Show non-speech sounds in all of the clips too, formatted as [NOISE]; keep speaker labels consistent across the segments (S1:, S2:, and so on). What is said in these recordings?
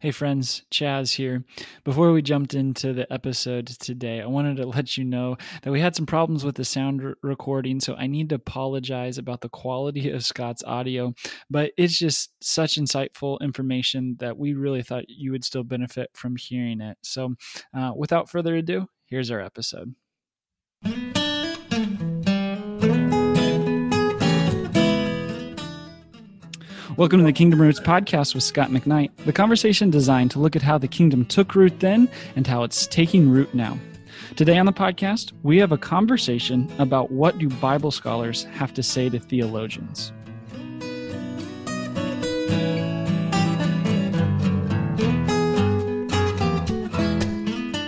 S1: Hey, friends, Chaz here. Before we jumped into the episode today, I wanted to let you know that we had some problems with the sound re- recording, so I need to apologize about the quality of Scot's audio, but it's just such insightful information that we really thought you would still benefit from hearing it. So, uh, without further ado, here's our episode. Welcome to the Kingdom Roots podcast with Scot McKnight, the conversation designed to look at how the kingdom took root then and how it's taking root now. Today on the podcast, we have a conversation about what do Bible scholars have to say to theologians.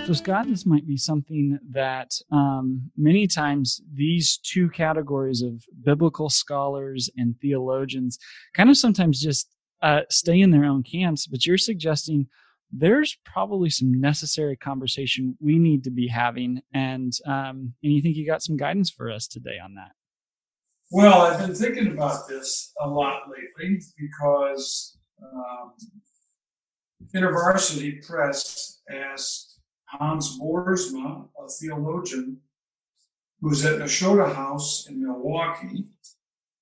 S1: So, Scot, this might be something that um, many times these two categories of biblical scholars and theologians kind of sometimes just uh, stay in their own camps, but you're suggesting there's probably some necessary conversation we need to be having. And, um, and you think you got some guidance for us today on that?
S2: Well, I've been thinking about this a lot lately because um, InterVarsity Press asked Hans Boersma, a theologian, who's at Nashotah House in Milwaukee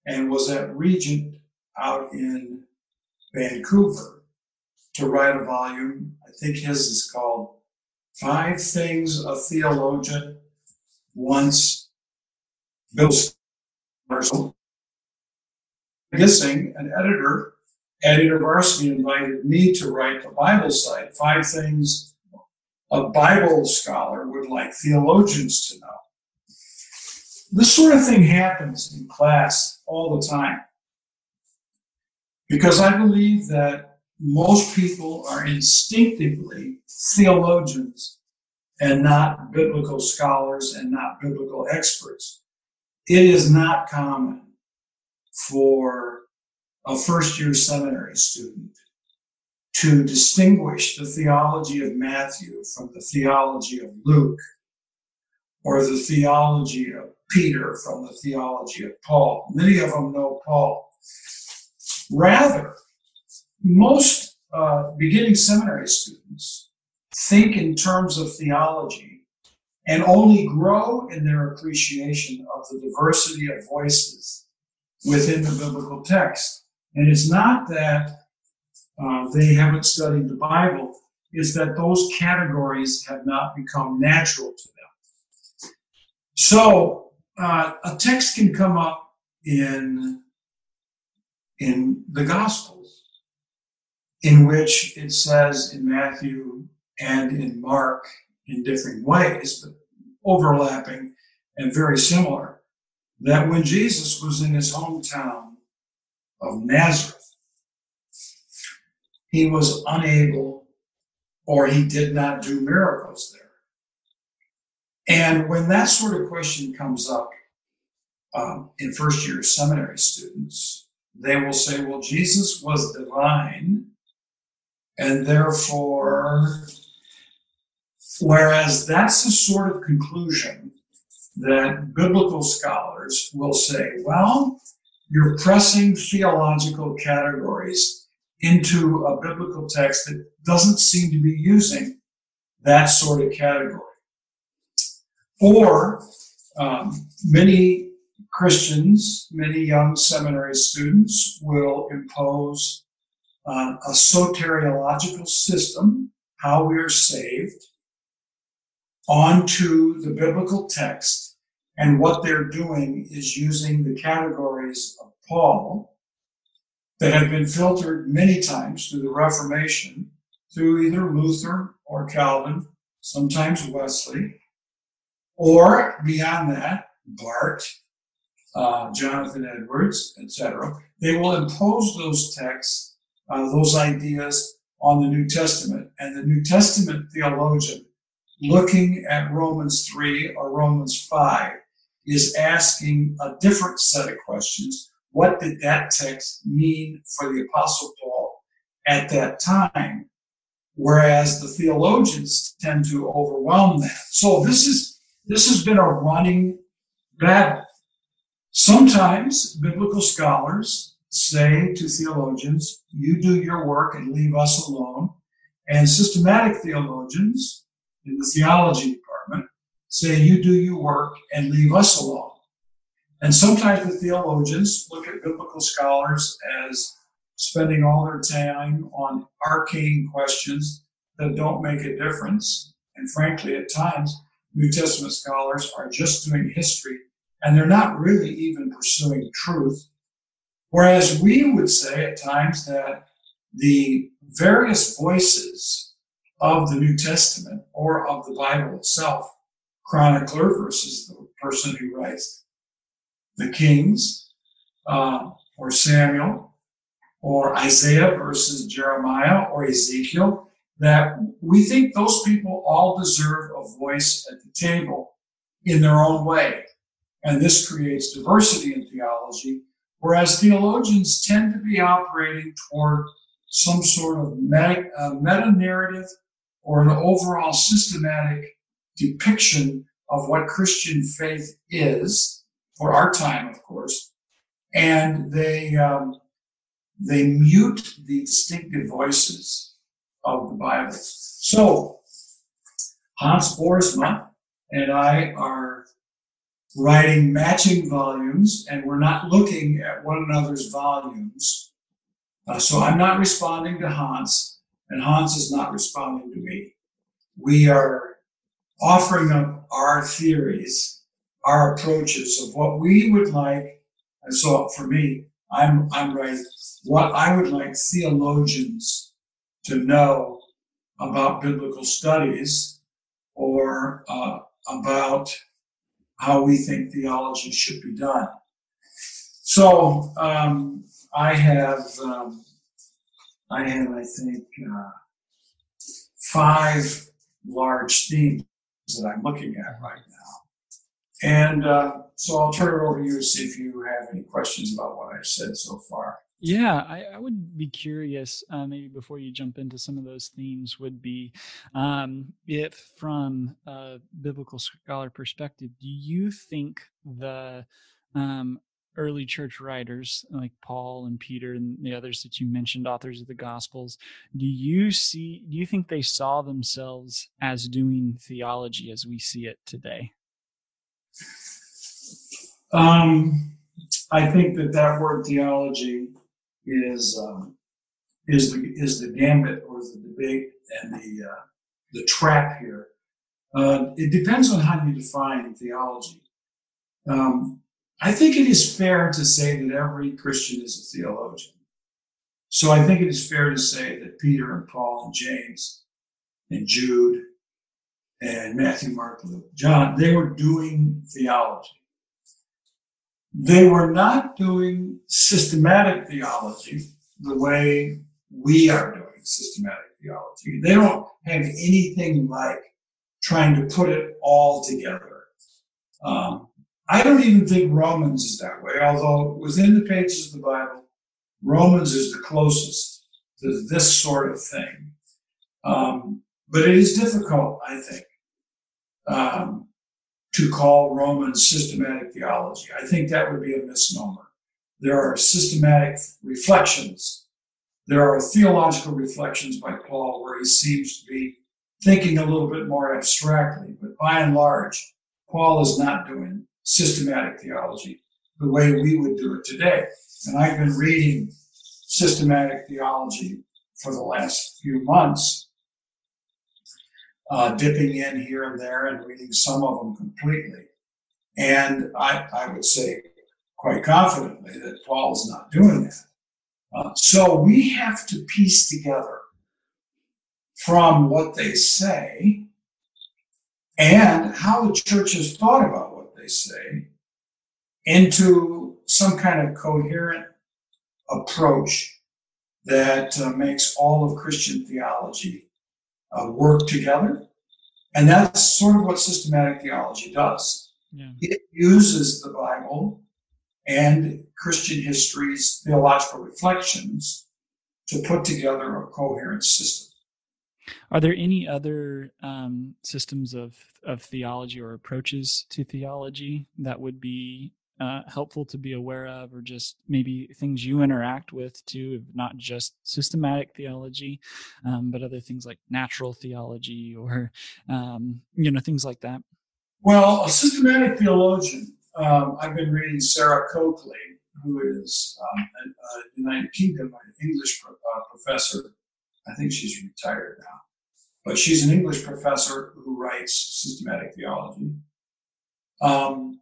S2: and was at Regent out in Vancouver to write a volume. I think his is called Five Things a Theologian Once Built. Guessing an editor at University, invited me to write the Bible site, Five Things a Bible scholar would like theologians to know. This sort of thing happens in class all the time. Because I believe that most people are instinctively theologians and not biblical scholars and not biblical experts. It is not common for a first year seminary student to distinguish the theology of Matthew from the theology of Luke, or the theology of Peter from the theology of Paul. Many of them know Paul. Rather, most uh, beginning seminary students think in terms of theology and only grow in their appreciation of the diversity of voices within the biblical text. And it's not that uh, they haven't studied the Bible, is that those categories have not become natural to them. So uh, a text can come up in in the Gospels, in which it says in Matthew and in Mark in different ways, but overlapping and very similar, that when Jesus was in his hometown of Nazareth, he was unable or he did not do miracles there. And when that sort of question comes up um, in first year seminary students, they will say, well, Jesus was divine, and therefore, whereas that's the sort of conclusion that biblical scholars will say, well, you're pressing theological categories into a biblical text that doesn't seem to be using that sort of category. Or um, many Christians, many young seminary students will impose uh, a soteriological system, how we are saved, onto the biblical text. And what they're doing is using the categories of Paul that have been filtered many times through the Reformation, through either Luther or Calvin, sometimes Wesley, or beyond that, Barth, uh, Jonathan Edwards, etc. They will impose those texts, uh, those ideas on the New Testament. And the New Testament theologian, looking at Romans 3 or Romans 5, is asking a different set of questions what did that text mean for the Apostle Paul at that time? Whereas the theologians tend to overwhelm that. So this is this has been a running battle. Sometimes biblical scholars say to theologians, you do your work and leave us alone. And systematic theologians in the theology department say, you do your work and leave us alone. And sometimes the theologians look at biblical scholars as spending all their time on arcane questions that don't make a difference. And frankly, at times, New Testament scholars are just doing history and they're not really even pursuing truth. Whereas we would say at times that the various voices of the New Testament or of the Bible itself, chronicler versus the person who writes the Kings, uh, or Samuel, or Isaiah versus Jeremiah or Ezekiel, that we think those people all deserve a voice at the table in their own way. And this creates diversity in theology, whereas theologians tend to be operating toward some sort of meta, uh, meta narrative or an overall systematic depiction of what Christian faith is for our time, of course. And they, um, they mute the distinctive voices of the Bible. So, Hans Boersma and I are writing matching volumes, and we're not looking at one another's volumes. Uh, so I'm not responding to Hans, and Hans is not responding to me. We are offering up our theories, our approaches of what we would like. And so for me, I'm, I'm right. What I would like theologians to know about biblical studies or uh, about how we think theology should be done. So um, I have, um, I have, I think, uh, five large themes that I'm looking at right now. And uh, so I'll turn it over to you to see if you have any questions about what I've said so far.
S1: Yeah, I, I would be curious, uh, maybe before you jump into some of those themes, would be um, if from a biblical scholar perspective, do you think the um, early church writers like Paul and Peter and the others that you mentioned, authors of the Gospels, do you see, do you think they saw themselves as doing theology as we see it today?
S2: Um, I think that that word theology is um, is the is the gambit or the debate and the uh, the trap here. Uh, it depends on how you define theology. Um, I think it is fair to say that every Christian is a theologian. So I think it is fair to say that Peter and Paul and James and Jude and Matthew, Mark, Luke, John, they were doing theology. They were not doing systematic theology the way we are doing systematic theology. They don't have anything like trying to put it all together. Um, I don't even think Romans is that way, although within the pages of the Bible, Romans is the closest to this sort of thing. Um, but it is difficult, I think, um, to call Romans systematic theology. I think that would be a misnomer. There are systematic reflections. There are theological reflections by Paul where he seems to be thinking a little bit more abstractly, but by and large, Paul is not doing systematic theology the way we would do it today. And I've been reading systematic theology for the last few months uh, dipping in here and there and reading some of them completely. And I, I would say quite confidently that Paul is not doing that. Uh, so we have to piece together from what they say and how the church has thought about what they say into some kind of coherent approach that uh, makes all of Christian theology uh, work together. And that's sort of what systematic theology does. Yeah. It uses the Bible and Christian history's theological reflections to put together a coherent system.
S1: Are there any other um, systems of, of theology or approaches to theology that would be uh, helpful to be aware of, or just maybe things you interact with too, not just systematic theology, um, but other things like natural theology or um, you know things like that?
S2: Well, a systematic theologian. Um, I've been reading Sarah Coakley, who is um, a, United Kingdom an English pro- uh, professor. I think she's retired now, but she's an English professor who writes systematic theology. Um,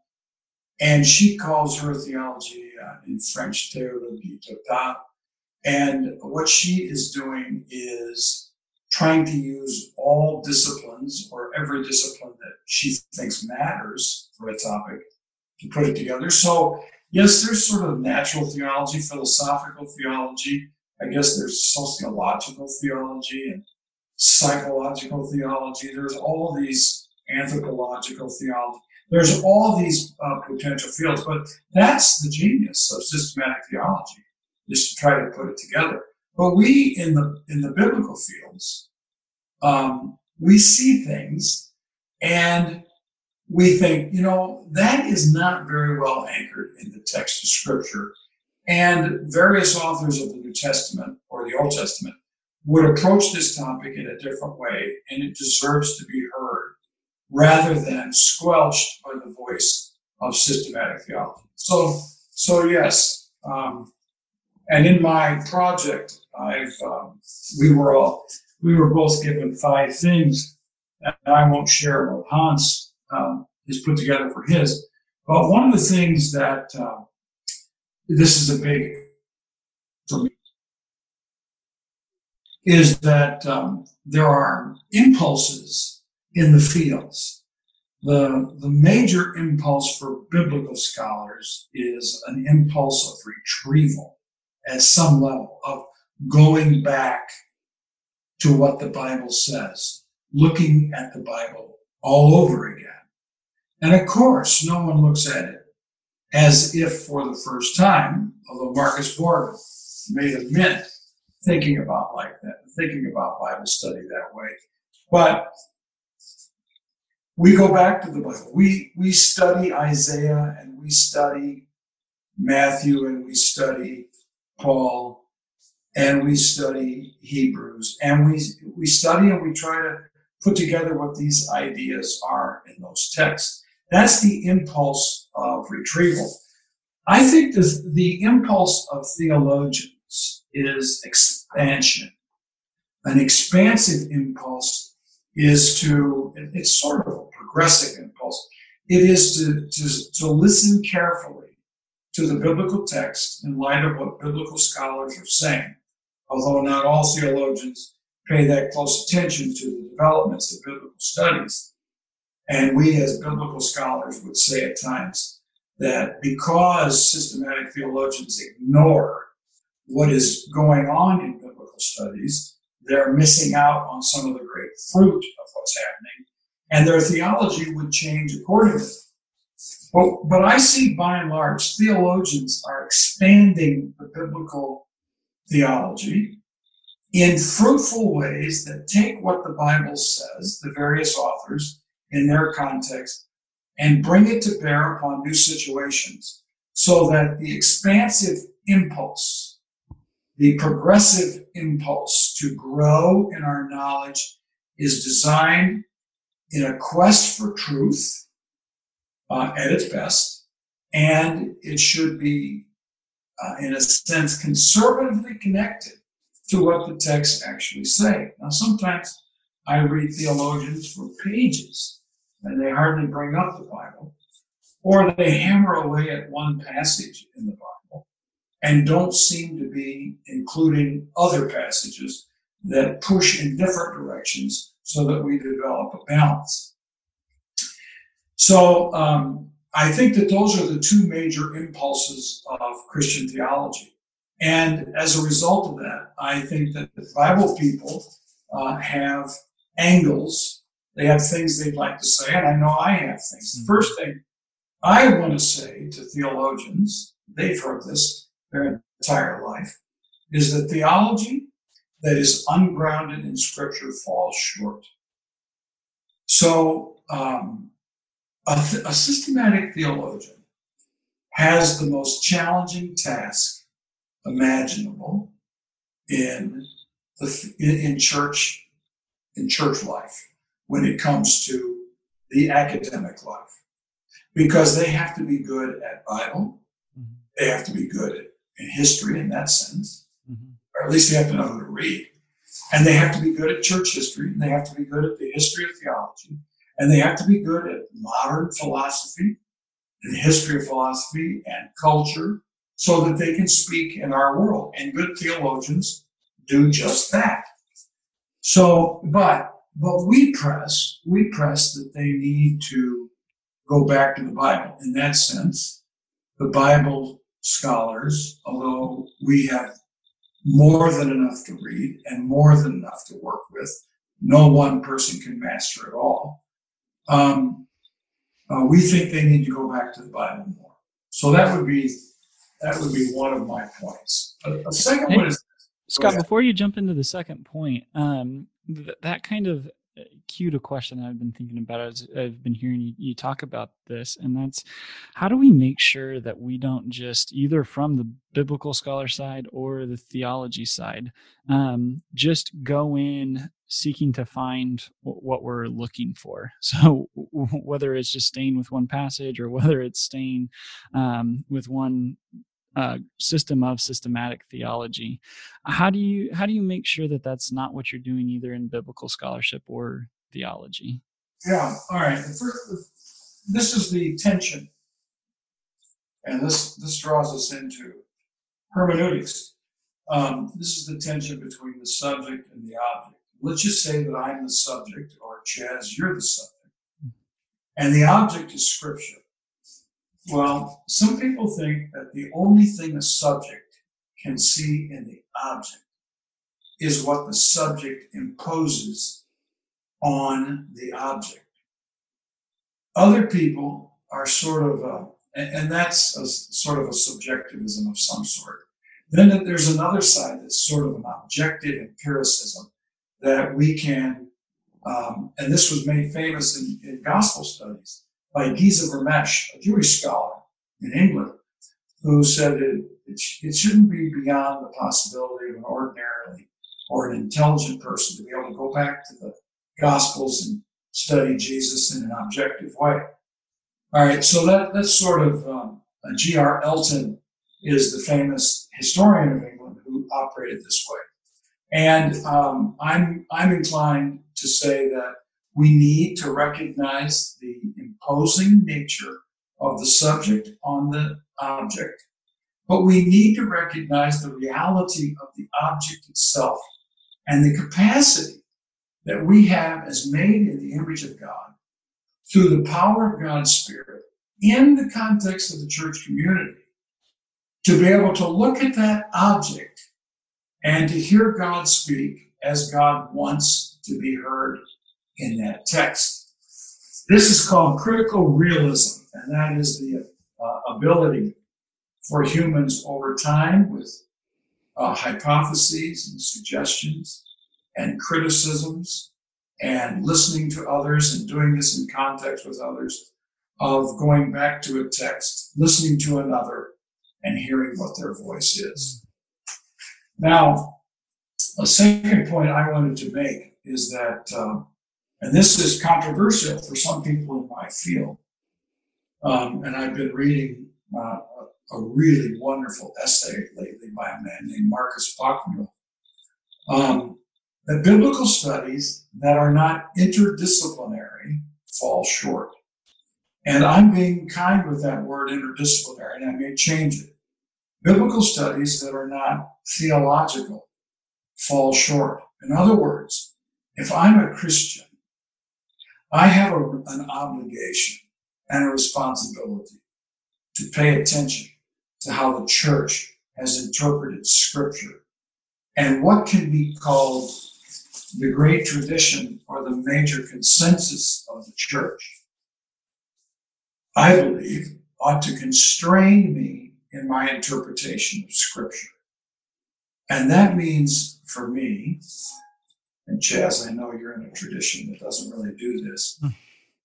S2: and she calls her theology uh, in French théologie totale. And what she is doing is trying to use all disciplines or every discipline that she thinks matters for a topic to put it together. So, yes, there's sort of natural theology, philosophical theology. I guess there's sociological theology and psychological theology. There's all these anthropological theology. There's all these uh, potential fields, but that's the genius of systematic theology, is to try to put it together. But we in the in the biblical fields, um, we see things and we think, you know, that is not very well anchored in the text of Scripture. And various authors of the New Testament or the Old Testament would approach this topic in a different way, and it deserves to be heard rather than squelched by the voice of systematic theology. So, so yes, um, and in my project, I've um, we were all we were both given five things, and I won't share what Hans um, has put together for his. But one of the things that uh, this is a big for me is that um, there are impulses in the fields. The, the major impulse for biblical scholars is an impulse of retrieval at some level, of going back to what the Bible says, looking at the Bible all over again. And of course, no one looks at it as if for the first time, although Marcus Borg may a mint thinking about like that, thinking about Bible study that way. But we go back to the Bible. We we study Isaiah and we study Matthew and we study Paul and we study Hebrews and we we study and we try to put together what these ideas are in those texts. That's the impulse of retrieval. I think the, the impulse of theologians is expansion. An expansive impulse is to, it's sort of progressive impulse. It is to, to, to listen carefully to the biblical text in light of what biblical scholars are saying, although not all theologians pay that close attention to the developments of biblical studies. And we as biblical scholars would say at times that because systematic theologians ignore what is going on in biblical studies, they're missing out on some of the great fruit of what's happening, and their theology would change accordingly. But, but I see by and large, theologians are expanding the biblical theology in fruitful ways that take what the Bible says, the various authors, in their context, and bring it to bear upon new situations so that the expansive impulse, the progressive impulse to grow in our knowledge is designed in a quest for truth uh, at its best, and it should be, uh, in a sense, conservatively connected to what the texts actually say. Now, sometimes I read theologians for pages and they hardly bring up the Bible, or they hammer away at one passage in the Bible and don't seem to be including other passages that push in different directions so that we develop a balance. So um, I think that those are the two major impulses of Christian theology. And as a result of that, I think that the Bible people uh, have angles they have things they'd like to say, and I know I have things. The mm-hmm. first thing I want to say to theologians, they've heard this their entire life, is that theology that is ungrounded in Scripture falls short. So, um, a, th- a systematic theologian has the most challenging task imaginable in the in church in church life when it comes to the academic life because they have to be good at Bible, mm-hmm. they have to be good at, in history in that sense. Or at least they have to know how to read, and they have to be good at church history, and they have to be good at the history of theology, and they have to be good at modern philosophy, and history of philosophy and culture, so that they can speak in our world. And good theologians do just that. So, but but we press, we press that they need to go back to the Bible. In that sense, the Bible scholars, although we have more than enough to read and more than enough to work with, no one person can master it all. Um, uh, we think they need to go back to the Bible more. So that would be that would be one of my points. A, a second one is
S1: Scot. Before you jump into the second point, um, th- that kind of cued a question I've been thinking about as I've been hearing you, you, talk about this, and that's how do we make sure that we don't just either from the biblical scholar side or the theology side, um, just go in seeking to find what we're looking for. [LAUGHS] So whether it's just staying with one passage or whether it's staying um, with one uh, system of systematic theology. How do you how do you make sure that that's not what you're doing either in biblical scholarship or theology?
S2: Yeah. All right. First, this is the tension, and this this draws us into hermeneutics. Um, this is the tension between the subject and the object. Let's just say that I'm the subject, or Chaz, you're the subject, hmm. and the object is Scripture. Well, some people think that the only thing a subject can see in the object is what the subject imposes on the object. Other people are sort of, a, and that's a, sort of a subjectivism of some sort. Then there's another side that's sort of an objective empiricism that we can, um, and this was made famous in, in gospel studies by Geza Vermes, a Jewish scholar in England, who said it, it, it shouldn't be beyond the possibility of an ordinarily or an intelligent person to be able to go back to the Gospels and study Jesus in an objective way. All right, so that that's sort of um, G.R. Elton is the famous historian of England who operated this way, and um, I'm I'm inclined to say that we need to recognize the imposing nature of the subject on the object, but we need to recognize the reality of the object itself and the capacity that we have as made in the image of God through the power of God's Spirit in the context of the church community to be able to look at that object and to hear God speak as God wants to be heard in that text. This is called critical realism, and that is the uh, ability for humans over time with uh, hypotheses and suggestions and criticisms and listening to others and doing this in context with others of going back to a text, listening to another, and hearing what their voice is. Now, a second point I wanted to make is that um, and this is controversial for some people in my field. Um, and I've been reading uh, a really wonderful essay lately by a man named Markus Bockmuehl. Um, that biblical studies that are not interdisciplinary fall short. And I'm being kind with that word interdisciplinary, and I may change it. Biblical studies that are not theological fall short. In other words, if I'm a Christian I have a, an obligation and a responsibility to pay attention to how the church has interpreted scripture and what can be called the great tradition or the major consensus of the church, I believe ought to constrain me in my interpretation of scripture. And that means for me and Chaz, I know you're in a tradition that doesn't really do this. Hmm.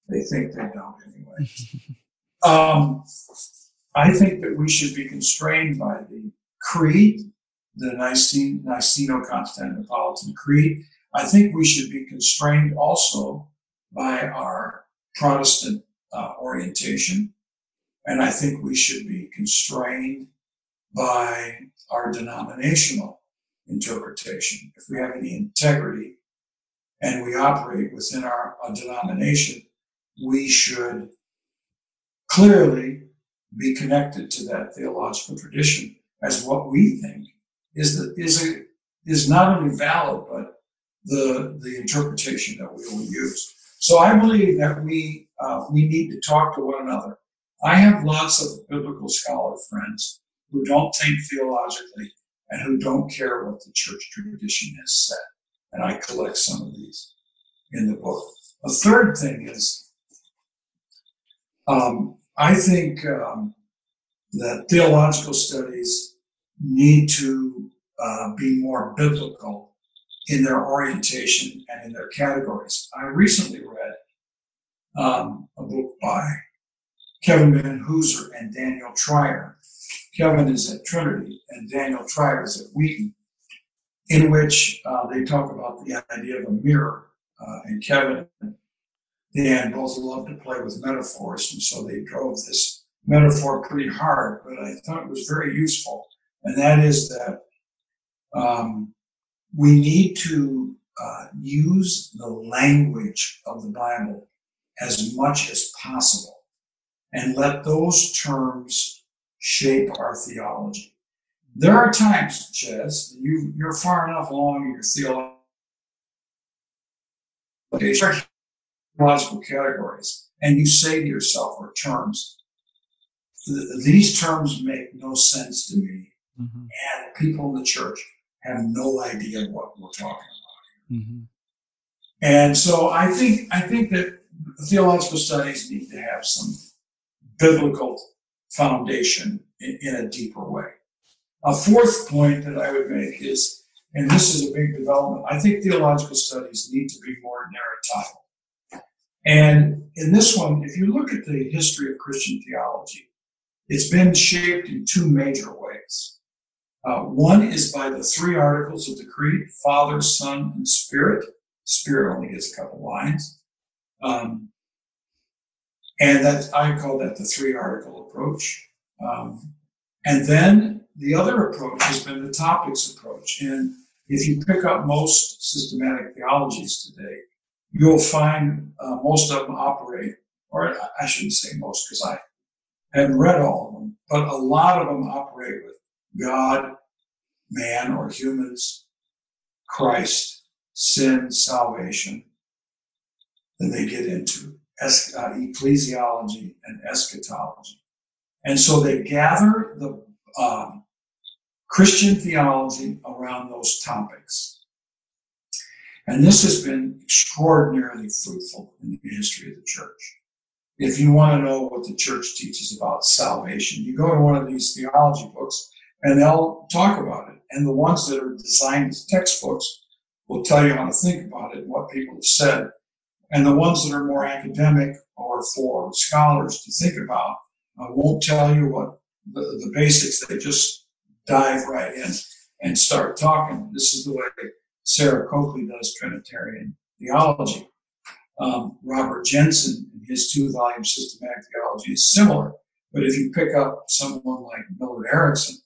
S2: they think they don't anyway. um, I think that we should be constrained by the creed, the Nicene, Niceno-Constantinopolitan Creed. I think we should be constrained also by our Protestant uh, orientation. And I think we should be constrained by our denominational interpretation. If we have any integrity and we operate within our, our denomination, we should clearly be connected to that theological tradition as what we think is the, is a, is not only valid but the the interpretation that we will use. So I believe that we uh, we need to talk to one another. I have lots of biblical scholar friends who don't think theologically and who don't care what the church tradition has said, and I collect some of these in the book. A third thing is, um, I think um, that theological studies need to uh, be more biblical in their orientation and in their categories. I recently read um, a book by Kevin Vanhoozer and Daniel Treier. Kevin is at Trinity and Daniel Treier is at Wheaton, in which uh, they talk about the idea of a mirror. Uh, and Kevin and Dan both love to play with metaphors, and so they drove this metaphor pretty hard, but I thought it was very useful. And that is that um, we need to uh, use the language of the Bible as much as possible and let those terms shape our theology. There are times, Chaz, you, you're far enough along in your theological categories, and you say to yourself, or terms, these terms make no sense to me. Mm-hmm. And people in the church have no idea what we're talking about. Mm-hmm. And so I think I think that theological studies need to have some biblical foundation in, in a deeper way. A fourth point that I would make is, and this is a big development, I think theological studies need to be more narrative. And in this one, if you look at the history of Christian theology, it's been shaped in two major ways. Uh, one is by the three articles of the Creed Father, Son, and Spirit. Spirit only gets a couple lines. Um, and that I call that the three article approach. Um, and then the other approach has been the topics approach. And if you pick up most systematic theologies today, you'll find uh, most of them operate, or I shouldn't say most because I haven't read all of them, but a lot of them operate with God, man or humans, Christ, sin, salvation. Then they get into es- uh, ecclesiology and eschatology. And so they gather the um, Christian theology around those topics. And this has been extraordinarily fruitful in the history of the church. If you want to know what the church teaches about salvation, you go to one of these theology books and they'll talk about it. And the ones that are designed as textbooks will tell you how to think about it and what people have said. And the ones that are more academic or for scholars to think about uh, won't tell you what the, the basics. They just dive right in and start talking. This is the way Sarah Coakley does Trinitarian theology. Um, Robert Jenson, in his two volume systematic theology, is similar. But if you pick up someone like Millard Erickson,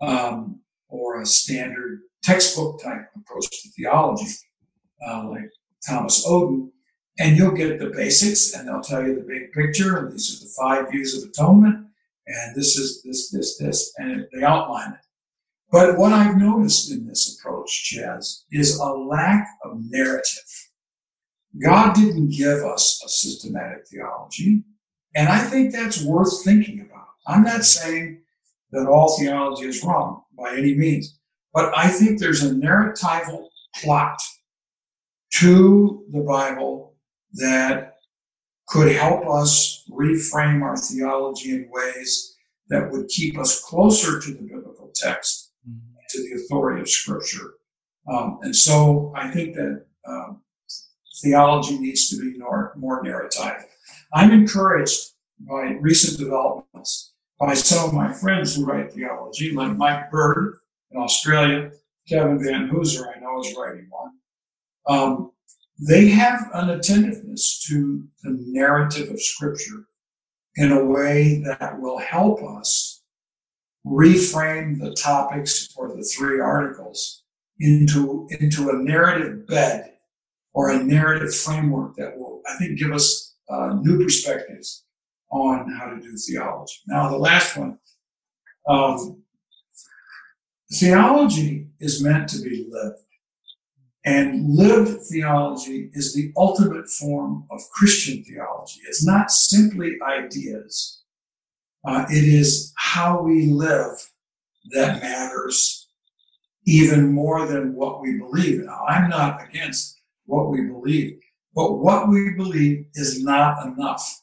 S2: um, or a standard textbook type approach to theology, uh, like Thomas Oden, and you'll get the basics, and they'll tell you the big picture, and these are the five views of atonement, and this is this, this, this, and they outline it. But what I've noticed in this approach, Chaz, is a lack of narrative. God didn't give us a systematic theology, and I think that's worth thinking about. I'm not saying that all theology is wrong by any means. But I think there's a narratival plot to the Bible that could help us reframe our theology in ways that would keep us closer to the biblical text, mm-hmm. to the authority of Scripture. Um, and so I think that um, theology needs to be more, more narrative. I'm encouraged by recent developments by some of my friends who write theology, like Mike Bird in Australia, Kevin Vanhoozer, I know, is writing one. Um, they have an attentiveness to the narrative of Scripture in a way that will help us reframe the topics or the three articles into, into a narrative bed or a narrative framework that will, I think, give us uh, new perspectives on how to do theology. Now, the last one um, theology is meant to be lived. And lived theology is the ultimate form of Christian theology. It's not simply ideas. Uh, it is how we live that matters even more than what we believe. Now, I'm not against what we believe, but what we believe is not enough.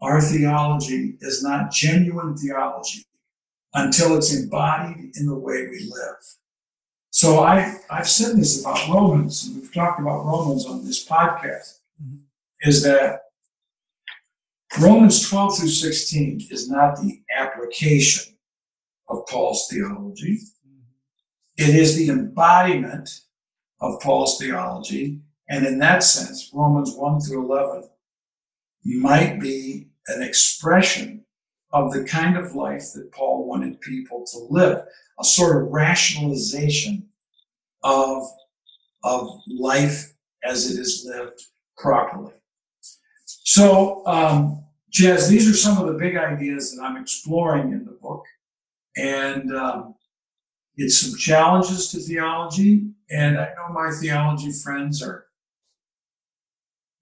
S2: Our theology is not genuine theology until it's embodied in the way we live. So I, I've said this about Romans, and we've talked about Romans on this podcast, mm-hmm. is that Romans 12 through 16 is not the application of Paul's theology. Mm-hmm. It is the embodiment of Paul's theology. And in that sense, Romans 1 through 11 might be an expression of the kind of life that Paul wanted people to live, a sort of rationalization of, of life as it is lived properly. So, um, Chaz, these are some of the big ideas that I'm exploring in the book. And um, it's some challenges to theology. And I know my theology friends are,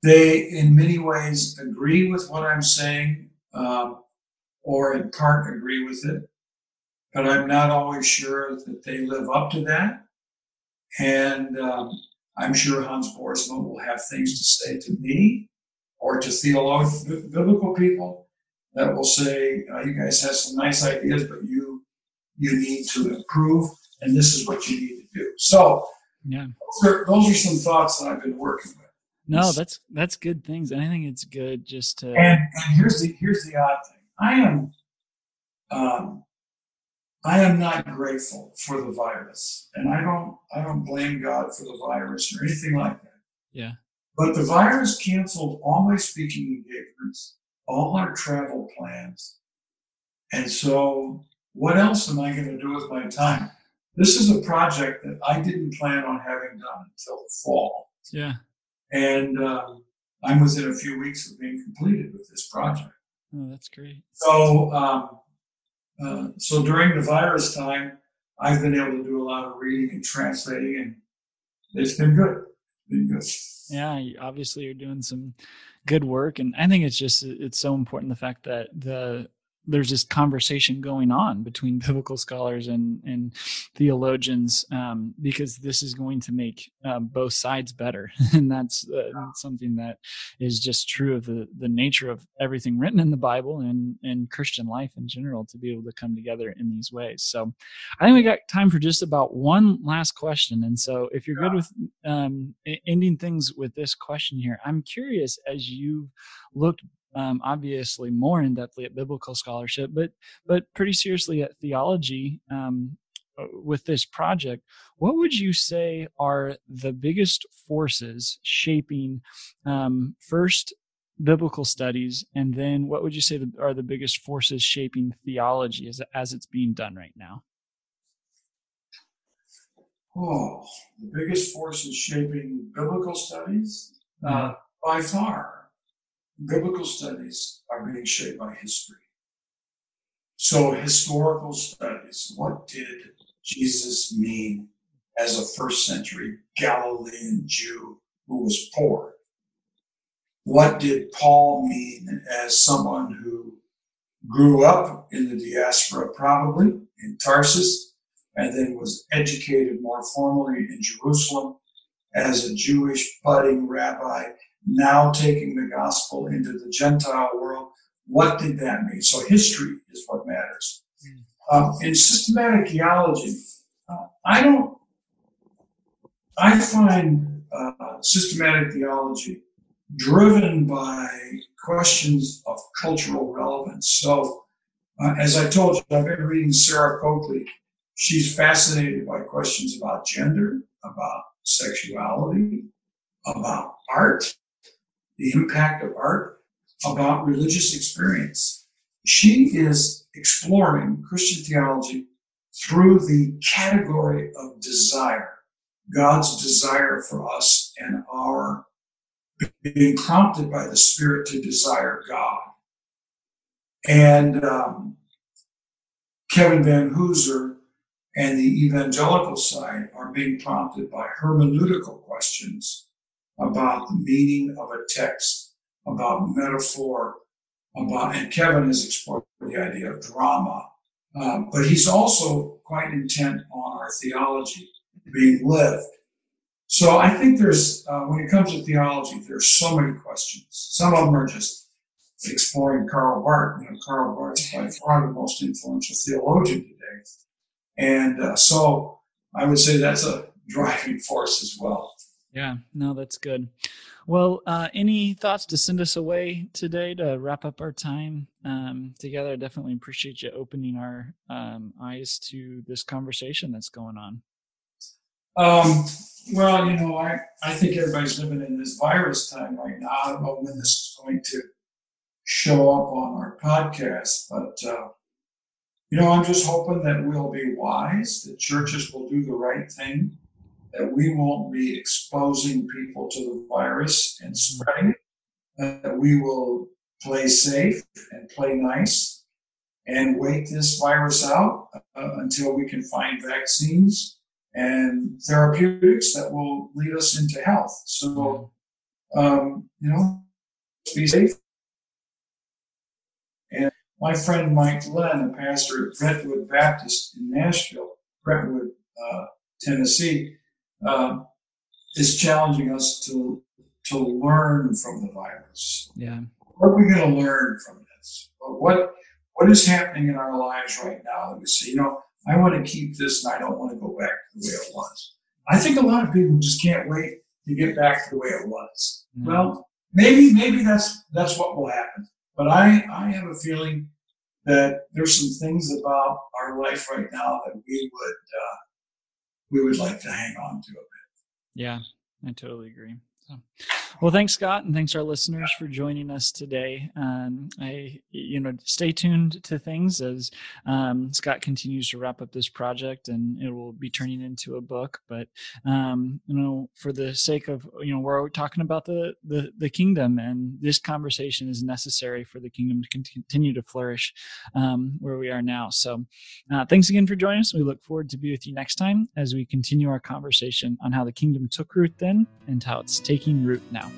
S2: they in many ways agree with what I'm saying. Um, or in part agree with it. But I'm not always sure that they live up to that. And um, I'm sure Hans Boersma will have things to say to me or to theologians, biblical people that will say, uh, you guys have some nice ideas, but you you need to improve, and this is what you need to do. So, yeah, those are, those are some thoughts that I've been working with.
S1: No, that's that's good things. I think it's good just to.
S2: And, and here's the here's the odd thing. I am, um, I am not grateful for the virus, and I don't, I don't blame God for the virus or anything like that.
S1: Yeah.
S2: But the virus canceled all my speaking engagements, all our travel plans, and so what else am I going to do with my time? This is a project that I didn't plan on having done until the fall.
S1: Yeah.
S2: And um, I'm within a few weeks of being completed with this project.
S1: Oh, that's great.
S2: So, um, uh, so during the virus time, I've been able to do a lot of reading and translating, and it's been good. It's been good.
S1: Yeah, obviously you're doing some good work, and I think it's just it's so important the fact that the there's this conversation going on between biblical scholars and, and theologians um, because this is going to make uh, both sides better. [LAUGHS] And that's uh, something that is just true of the, the nature of everything written in the bible and, and christian life in general to be able to come together in these ways. So i think we got time for just about one last question. And so if you're good with um, ending things with this question here i'm curious as you've looked um, obviously more in depthly at biblical scholarship, but but pretty seriously at theology. Um, uh, with this project, what would you say are the biggest forces shaping um, first biblical studies, and then what would you say are the biggest forces shaping theology as as it's being done right now?
S2: Oh, the biggest forces shaping biblical studies uh, mm-hmm. by far biblical studies are being shaped by history. So, historical studies what did Jesus mean as a first century Galilean Jew who was poor? What did Paul mean as someone who grew up in the diaspora, probably in Tarsus, and then was educated more formally in Jerusalem as a Jewish budding rabbi now taking the gospel into the Gentile world. What did that mean? So history is what matters. Hmm. Um, in systematic theology, uh, I don't, I find uh, systematic theology driven by questions of cultural relevance. So Uh, as I told you, I've been reading Sarah Coakley. She's fascinated by questions about gender, about sexuality, about art, the impact of art, about religious experience. She is exploring Christian theology through the category of desire, God's desire for us and our being prompted by the Spirit to desire God. And um, Kevin Vanhoozer and the evangelical side are being prompted by hermeneutical questions about the meaning of a text, about metaphor, about, and Kevin has explored the idea of drama. Uh, but he's also quite intent on our theology being lived. So I think there's, uh, when it comes to theology, there's so many questions. Some of them are just exploring Karl Barth. You know, Karl Barth is by far the most influential theologian today. And uh, so I would say that's a driving force as well.
S1: Yeah, no, that's good. Well, uh, any thoughts to send us away today to wrap up our time um, together? I definitely appreciate you opening our um, eyes to this conversation that's going on.
S2: Um, well, you know, I, I think everybody's living in this virus time right now. I don't know when this is going to show up on our podcast, but, uh, you know, I'm just hoping that we'll be wise, that churches will do the right thing, that we won't be exposing people to the virus and spreading it, that we will play safe and play nice and wait this virus out uh, until we can find vaccines and therapeutics that will lead us into health. So, um, you know, be safe. And my friend Mike Glenn, a pastor at Brentwood Baptist in Nashville, Brentwood, uh, Tennessee, uh, is challenging us to to learn from the virus.
S1: Yeah.
S2: What are we going to learn from this? What what is happening in our lives right now that we see? You know, I want to keep this and I don't want to go back to the way it was. I think a lot of people just can't wait to get back to the way it was. Mm. Well, maybe, maybe that's, that's what will happen. But I, I have a feeling that there's some things about our life right now that we would, uh, we would like to hang on to a bit.
S1: Yeah, I totally agree. So, well, thanks, Scot, and thanks our listeners for joining us today. Um, I, you know, stay tuned to things as um, Scot continues to wrap up this project, and it will be turning into a book. But um, you know, for the sake of you know, we're talking about the the, the kingdom, and this conversation is necessary for the kingdom to continue to flourish um, where we are now. So, uh, thanks again for joining us. We look forward to be with you next time as we continue our conversation on how the kingdom took root then and how it's taking root now.